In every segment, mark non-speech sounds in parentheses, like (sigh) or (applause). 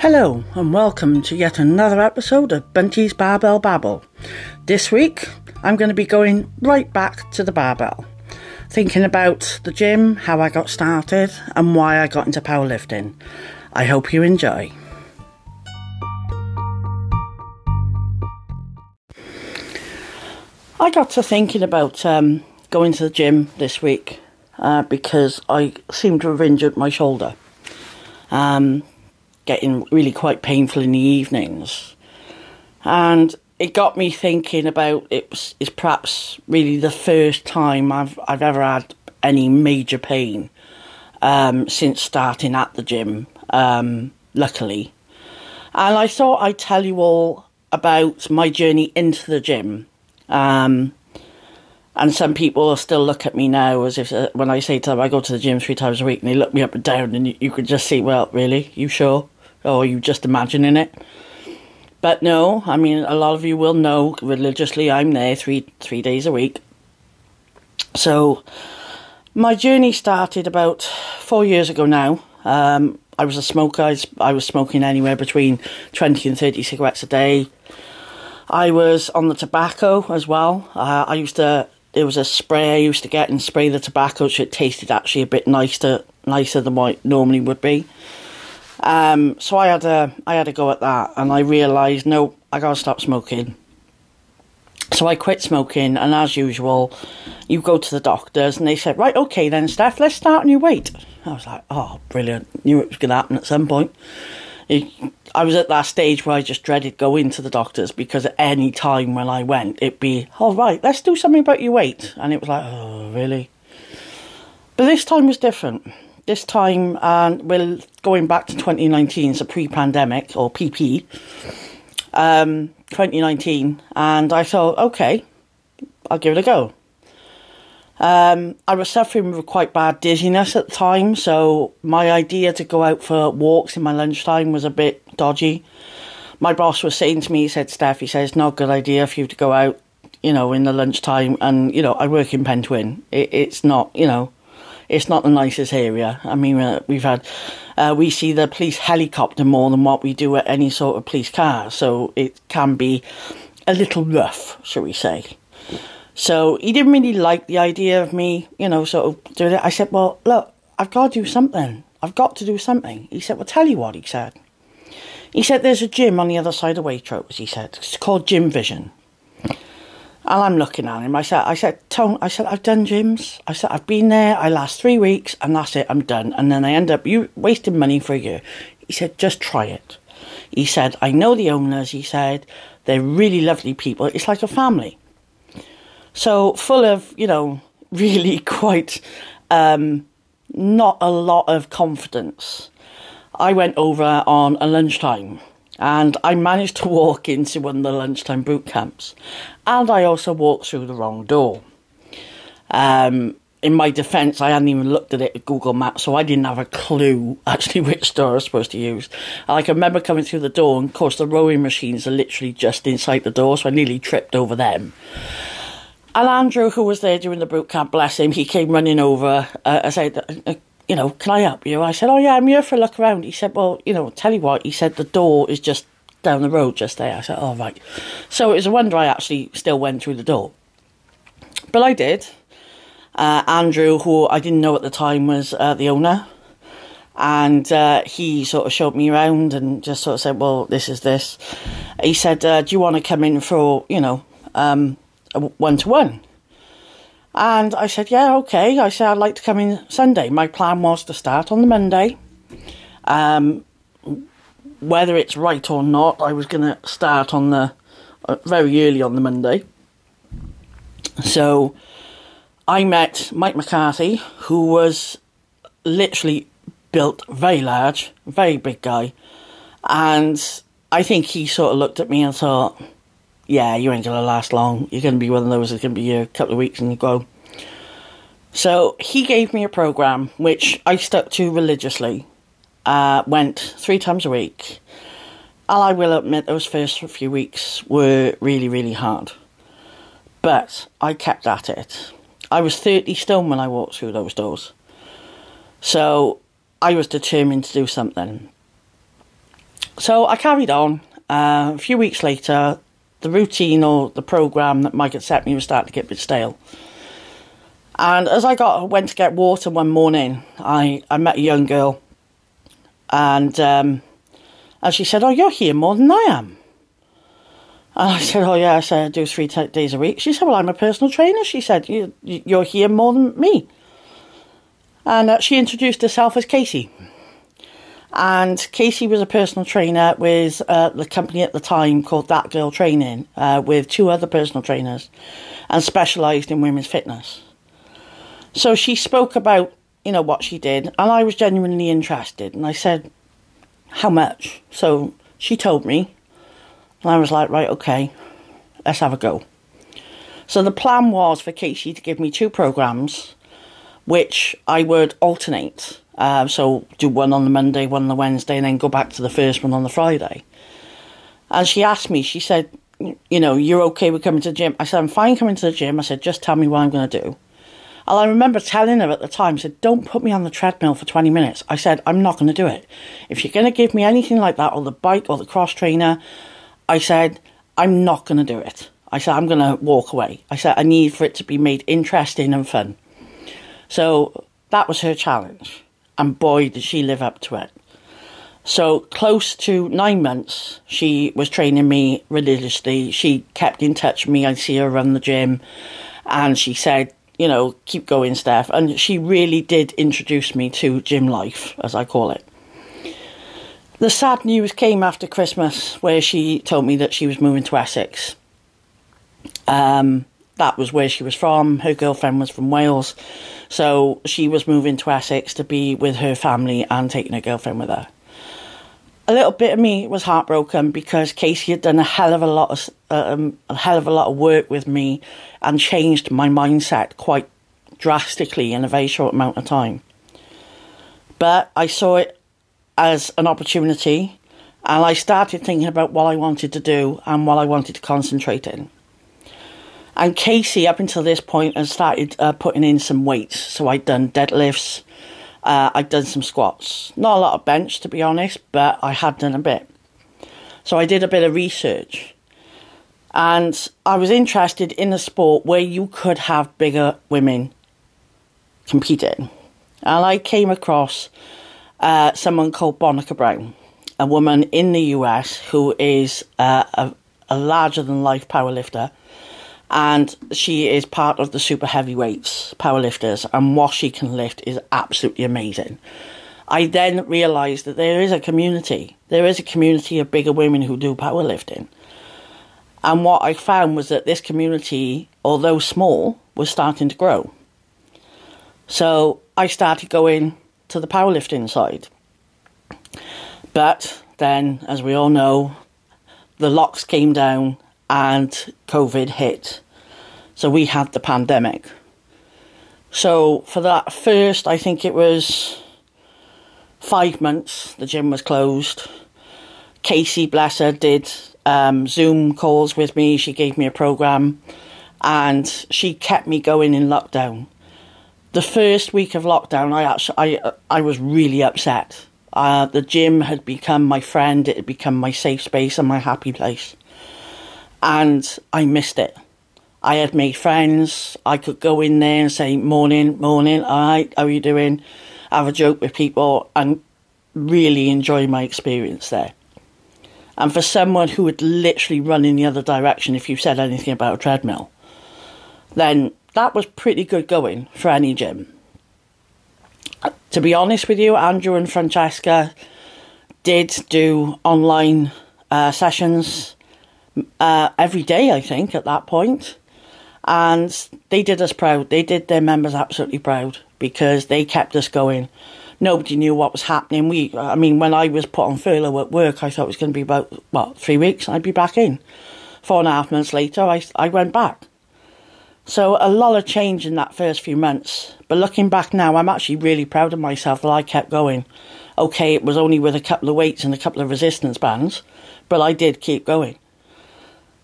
Hello, and welcome to yet another episode of Bunty's Barbell Babble. This week, I'm going to be going right back to the barbell, thinking about the gym, how I got started, and why I got into powerlifting. I hope you enjoy. I got to thinking about um, going to the gym this week uh, because I seem to have injured my shoulder. Um, getting really quite painful in the evenings. And it got me thinking about it's perhaps really the first time I've I've ever had any major pain um, since starting at the gym. Um, luckily, and I thought I'd tell you all about my journey into the gym. Um, and some people still look at me now as if uh, when I say to them I go to the gym three times a week, and they look me up and down, and you, you just see, well, really, you sure? Or are you just imagining it? But no, I mean, a lot of you will know religiously I'm there three three days a week. So my journey started about four years ago now. Um, I was a smoker. I was, I was smoking anywhere between 20 and 30 cigarettes a day. I was on the tobacco as well. Uh, I used to, there was a spray I used to get and spray the tobacco so it tasted actually a bit nicer, nicer than what it normally would be. Um, so I had a I had a go at that, and I realised no, I gotta stop smoking. So I quit smoking, and as usual, you go to the doctors, and they said, right, okay then, Steph, let's start on your weight. I was like, oh, brilliant! Knew it was to happen at some point. I was at that stage where I just dreaded going to the doctors because at any time when I went, it'd be, all oh, right, let's do something about your weight, and it was like, oh, really? But this time was different this time, and we're going back to 2019, so pre-pandemic or PP, um, 2019, and I thought, okay, I'll give it a go. Um, I was suffering with quite bad dizziness at the time, so my idea to go out for walks in my lunchtime was a bit dodgy. My boss was saying to me, he said, Steph, he says, not a good idea for you to go out, you know, in the lunchtime, and, you know, I work in Pentwyn. It, it's not, you know, it's not the nicest area. I mean, uh, we've had, uh, we see the police helicopter more than what we do at any sort of police car, so it can be a little rough, shall we say. So he didn't really like the idea of me, you know, sort of doing it. I said, well, look, I've got to do something. I've got to do something. He said, well, tell you what, he said. He said, there's a gym on the other side of Waitrose, he said. It's called Gym Vision. And I'm looking at him. I said, I said, Tone, I said, I've done gyms. I said, I've been there. I last three weeks and that's it. I'm done. And then I end up you wasting money for a year. He said, just try it. He said, I know the owners. He said, they're really lovely people. It's like a family. So full of, you know, (laughs) really quite um, not a lot of confidence. I went over on a lunchtime and I managed to walk into one of the lunchtime boot camps, and I also walked through the wrong door. Um, in my defence, I hadn't even looked at it at Google Maps, so I didn't have a clue (laughs) actually which door I was supposed to use. And I can remember coming through the door, and of course, the rowing machines are literally just inside the door, so I nearly tripped over them. And Andrew, who was there during the boot camp, bless him, he came running over. Uh, I said, uh, you know, can I help you? I said, oh yeah, I'm here for a look around. He said, well, you know, tell you what, he said the door is just down the road just there. I said, oh right. So it was a wonder I actually still went through the door. But I did. Uh, Andrew, who I didn't know at the time was uh, the owner, and uh, he sort of showed me around and just sort of said, well, this is this. He said, uh, do you want to come in for, you know, um, a one-to-one? And I said, yeah, okay. I said, I'd like to come in Sunday. My plan was to start on the Monday. Um, whether it's right or not, I was going to start on the uh, very early on the Monday. So I met Mike McCarthy, who was literally built very large, very big guy. And I think he sort of looked at me and thought, yeah, you ain't gonna last long. You're gonna be one of those that's gonna be a couple of weeks and you go. So he gave me a program which I stuck to religiously. Uh, went three times a week. And I will admit those first few weeks were really, really hard. But I kept at it. I was 30 stone when I walked through those doors. So I was determined to do something. So I carried on. Uh, a few weeks later, the routine or the program that Mike had set me was starting to get a bit stale. And as I got went to get water one morning, I, I met a young girl, and um, and she said, "Oh, you're here more than I am." And I said, "Oh yeah," I said, "I do three t- days a week." She said, "Well, I'm a personal trainer." She said, you, "You're here more than me," and uh, she introduced herself as Casey. And Casey was a personal trainer with uh, the company at the time called That Girl Training, uh, with two other personal trainers, and specialised in women's fitness. So she spoke about, you know, what she did, and I was genuinely interested. And I said, How much? So she told me, and I was like, Right, okay, let's have a go. So the plan was for Casey to give me two programs, which I would alternate. Uh, so do one on the Monday, one on the Wednesday, and then go back to the first one on the Friday. And she asked me, she said, you know, you're okay with coming to the gym? I said, I'm fine coming to the gym. I said, just tell me what I'm going to do. And I remember telling her at the time, I said, don't put me on the treadmill for 20 minutes. I said, I'm not going to do it. If you're going to give me anything like that, or the bike, or the cross trainer, I said, I'm not going to do it. I said, I'm going to walk away. I said, I need for it to be made interesting and fun. So that was her challenge. And boy, did she live up to it. So, close to nine months, she was training me religiously. She kept in touch with me. I'd see her run the gym. And she said, you know, keep going, Steph. And she really did introduce me to gym life, as I call it. The sad news came after Christmas, where she told me that she was moving to Essex. Um, that was where she was from. Her girlfriend was from Wales. So she was moving to Essex to be with her family and taking her girlfriend with her. A little bit of me was heartbroken because Casey had done a hell of a lot of um, a hell of a lot of work with me and changed my mindset quite drastically in a very short amount of time. But I saw it as an opportunity and I started thinking about what I wanted to do and what I wanted to concentrate in. And Casey, up until this point, had started uh, putting in some weights. So I'd done deadlifts, uh, I'd done some squats. Not a lot of bench, to be honest, but I had done a bit. So I did a bit of research. And I was interested in a sport where you could have bigger women competing. And I came across uh, someone called Bonica Brown, a woman in the US who is uh, a, a larger than life powerlifter and she is part of the super heavyweights powerlifters and what she can lift is absolutely amazing. I then realized that there is a community. There is a community of bigger women who do powerlifting. And what i found was that this community although small was starting to grow. So i started going to the powerlifting side. But then as we all know the locks came down and COVID hit. So we had the pandemic. So for that first, I think it was five months, the gym was closed. Casey, bless did um, Zoom calls with me. She gave me a program and she kept me going in lockdown. The first week of lockdown, I actually, I, I was really upset. Uh, the gym had become my friend, it had become my safe space and my happy place and I missed it. I had made friends. I could go in there and say, Morning, morning, all right, how are you doing? Have a joke with people and really enjoy my experience there. And for someone who would literally run in the other direction if you said anything about a treadmill, then that was pretty good going for any gym. To be honest with you, Andrew and Francesca did do online uh, sessions uh, every day, I think, at that point. And they did us proud. They did their members absolutely proud because they kept us going. Nobody knew what was happening. We, I mean, when I was put on furlough at work, I thought it was going to be about, what, three weeks, I'd be back in. Four and a half months later, I, I went back. So a lot of change in that first few months. But looking back now, I'm actually really proud of myself that I kept going. Okay, it was only with a couple of weights and a couple of resistance bands, but I did keep going.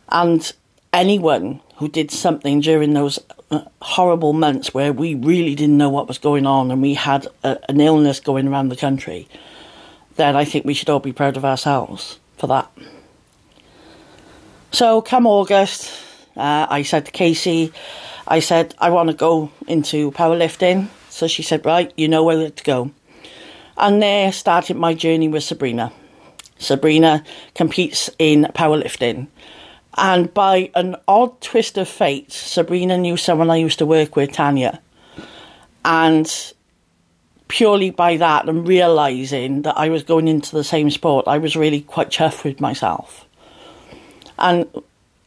And anyone who did something during those uh, horrible months where we really didn't know what was going on and we had a, an illness going around the country, then I think we should all be proud of ourselves for that. So, come August, uh, I said to Casey, I said, I want to go into powerlifting. So she said, Right, you know where to go. And there started my journey with Sabrina. Sabrina competes in powerlifting. And by an odd twist of fate, Sabrina knew someone I used to work with, Tanya. And purely by that and realizing that I was going into the same sport, I was really quite chuffed with myself. And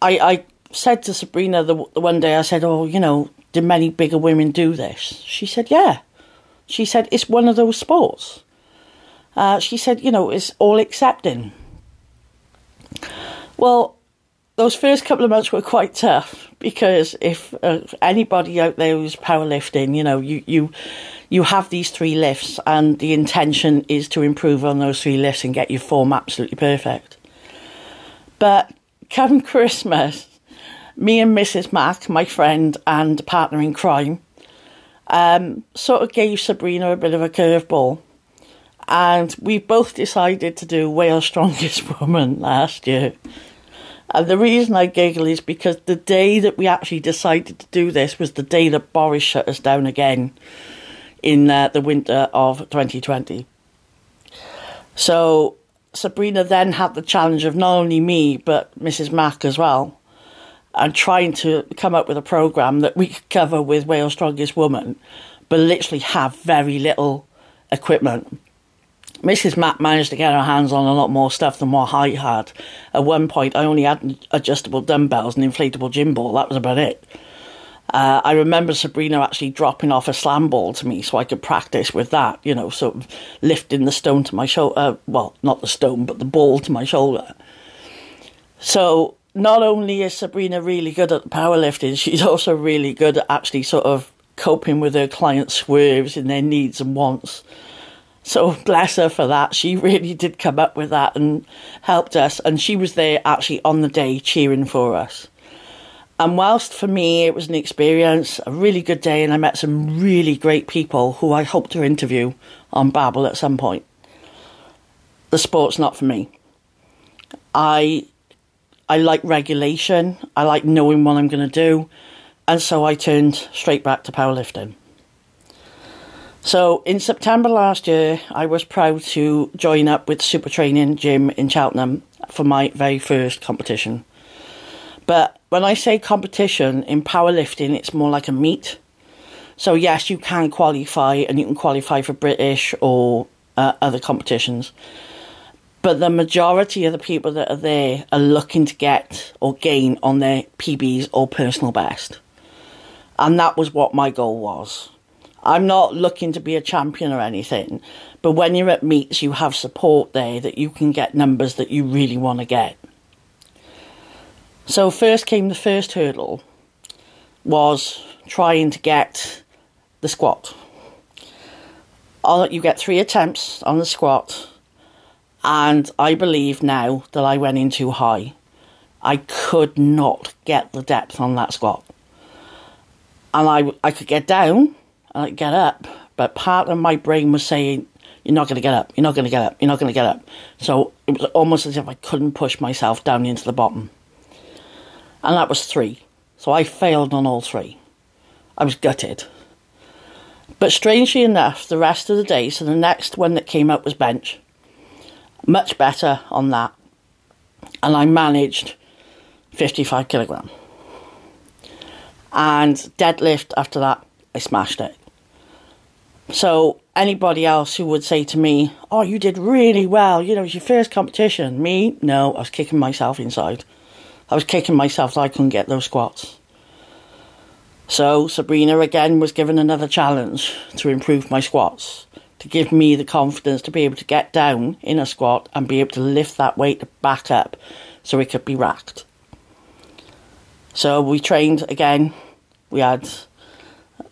I, I said to Sabrina the, the one day, I said, Oh, you know, do many bigger women do this? She said, Yeah. She said, It's one of those sports. Uh, she said, You know, it's all accepting. Well, those first couple of months were quite tough because if uh, anybody out there who's powerlifting, you know, you, you you have these three lifts, and the intention is to improve on those three lifts and get your form absolutely perfect. But come (laughs) Christmas, me and Mrs. Mack, my friend and partner in crime, um, sort of gave Sabrina a bit of a curveball. And we both decided to do Wales (laughs) Strongest Woman last year. And the reason I giggle is because the day that we actually decided to do this was the day that Boris shut us down again in uh, the winter of 2020. So Sabrina then had the challenge of not only me, but Mrs. Mack as well, and trying to come up with a programme that we could cover with Wales Strongest Woman, but literally have very little equipment. Mrs. Mack managed to get her hands on a lot more stuff than what I had. At one point, I only had adjustable dumbbells and inflatable gym ball. That was about it. Uh, I remember Sabrina actually dropping off a slam ball to me so I could practice with that, you know, sort of lifting the stone to my shoulder. Uh, well, not the stone, but the ball to my shoulder. So not only is Sabrina really good at powerlifting, she's also really good at actually sort of coping with her clients' swerves and their needs and wants. So bless her for that. She really did come up with that and helped us. And she was there actually on the day cheering for us. And whilst for me it was an experience, a really good day, and I met some really great people who I hope to interview on Babble at some point, the sport's not for me. I I like regulation, I like knowing what I'm going to do, and so I turned straight back to powerlifting. So in September last year, I was proud to join up with Super Training Gym in Cheltenham for my very first competition. But when I say competition in powerlifting, it's more like a meet. So yes, you can qualify, and you can qualify for British or uh, other competitions. But the majority of the people that are there are looking to get or gain on their PBs or personal best. And that was what my goal was. I'm not looking to be a champion or anything, but when you're at meets, you have support there that you can get numbers that you really want to get. So first came the first hurdle was trying to get the squat. You get three attempts on the squat, and I believe now that I went in too high. I could not get the depth on that squat. And I, I could get down I'd get up, but part of my brain was saying, You're not going to get up, you're not going to get up, you're not going to get up. So it was almost as if I couldn't push myself down into the bottom and that was three. So I failed on all three. I was gutted. But strangely enough, the rest of the day, so the next one that came up was bench. Much better on that. And I managed 55 kilogram. And deadlift after that, I smashed it. So anybody else who would say to me, "Oh, you did really well. You know, it's your first competition." Me, no, I was kicking myself inside. I was kicking myself that I couldn't get those squats. So Sabrina again was given another challenge to improve my squats, to give me the confidence to be able to get down in a squat and be able to lift that weight back up so it could be racked. So we trained again. We had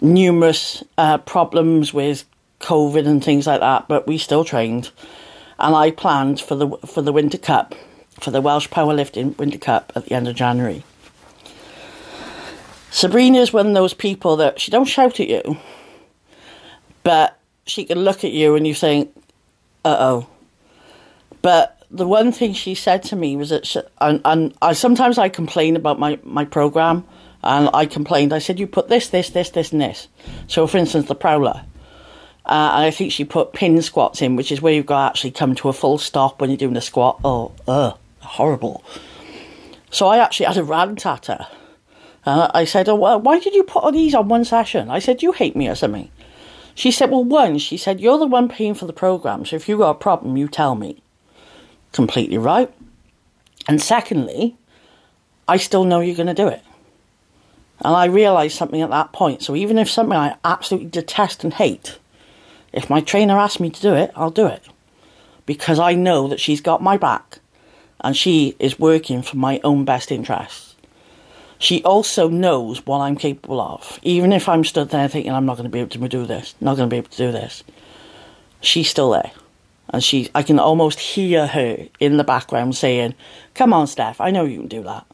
numerous uh, problems with COVID and things like that, but we still trained. And I planned for the for the Winter Cup for the Welsh Powerlifting Winter Cup at the end of January. Sabrina is one of those people that she don't shout at you, but she can look at you and you think, uh oh, But the one thing she said to me was that, she, and, and I sometimes I complain about my, my program, and I complained. I said, You put this, this, this, this, and this. So, for instance, the Prowler. Uh, and I think she put pin squats in, which is where you've got to actually come to a full stop when you're doing a squat. Oh, ugh, horrible. So I actually had a rant at her. Uh, I said, oh, well, why did you put all these on one session? I said, you hate me or something. She said, well, one, she said, you're the one paying for the program, so if you got a problem, you tell me. Completely right. And secondly, I still know you're going to do it. And I realised something at that point. So even if something I absolutely detest and hate, if my trainer asks me to do it, I'll do it. Because I know that she's got my back and she is working for my own best interests. She also knows what I'm capable of. Even if I'm stood there thinking I'm not going to be able to do this, not going to be able to do this, she's still there. And she, I can almost hear her in the background saying, Come on, Steph, I know you can do that.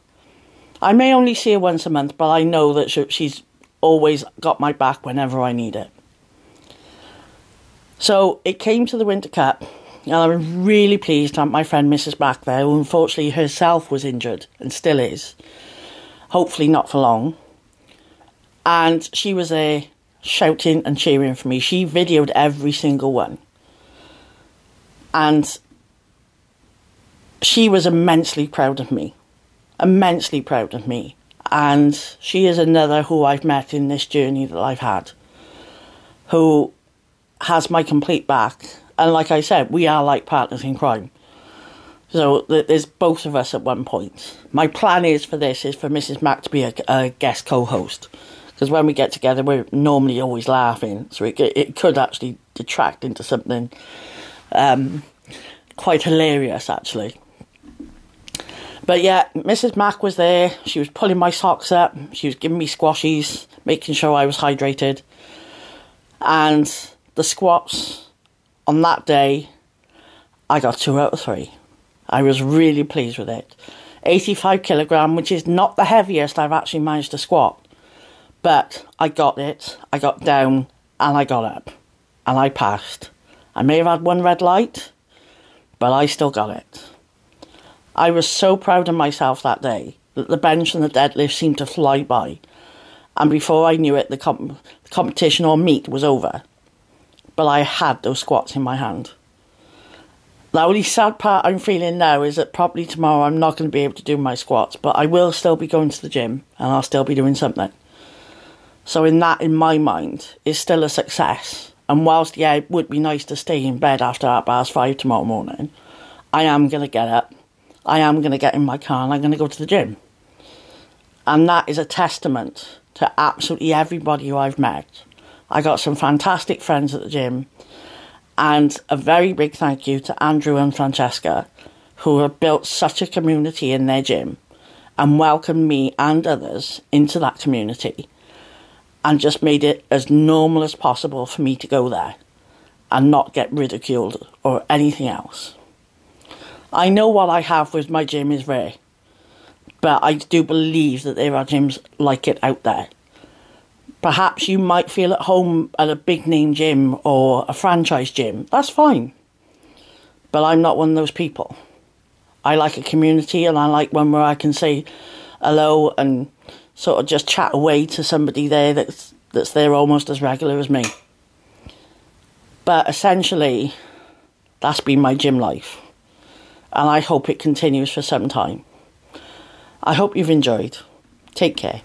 I may only see her once a month, but I know that she's always got my back whenever I need it. So it came to the Winter Cup, and I was really pleased to have my friend Mrs. Mack there, who unfortunately herself was injured and still is. Hopefully, not for long. And she was there shouting and cheering for me. She videoed every single one. And she was immensely proud of me. Immensely proud of me. And she is another who I've met in this journey that I've had, who has my complete back. And like I said, we are like partners in crime. So there's both of us at one point. My plan is for this is for Mrs. Mack to be a, a guest co-host because when we get together, we're normally always laughing, so it it could actually detract into something um, quite hilarious, actually. But yeah, Mrs. Mack was there. She was pulling my socks up. She was giving me squashies, making sure I was hydrated, and the squats on that day, I got two out of three. I was really pleased with it. 85 kilogram, which is not the heaviest I've actually managed to squat, but I got it, I got down, and I got up, and I passed. I may have had one red light, but I still got it. I was so proud of myself that day that the bench and the deadlift seemed to fly by, and before I knew it, the, comp- the competition or meet was over but I had those squats in my hand. The only sad part I'm feeling now is that probably tomorrow I'm not going to be able to do my squats, but I will still be going to the gym and I'll still be doing something. So, in that, in my mind, is still a success. And whilst, yeah, it would be nice to stay in bed after half past five tomorrow morning, I am going to get up, I am going to get in my car, and I'm going to go to the gym. And that is a testament to absolutely everybody who I've met I got some fantastic friends at the gym, and a very big thank you to Andrew and Francesca, who have built such a community in their gym and welcomed me and others into that community and just made it as normal as possible for me to go there and not get ridiculed or anything else. I know what I have with my gym is but I do believe that there are gyms like it out there perhaps you might feel at home at a big name gym or a franchise gym. That's fine. But I'm not one of those people. I like a community and I like one where I can say hello and sort of just chat away to somebody there that's that's there almost as regular as me. But essentially that's been my gym life. And I hope it continues for some time. I hope you've enjoyed. Take care.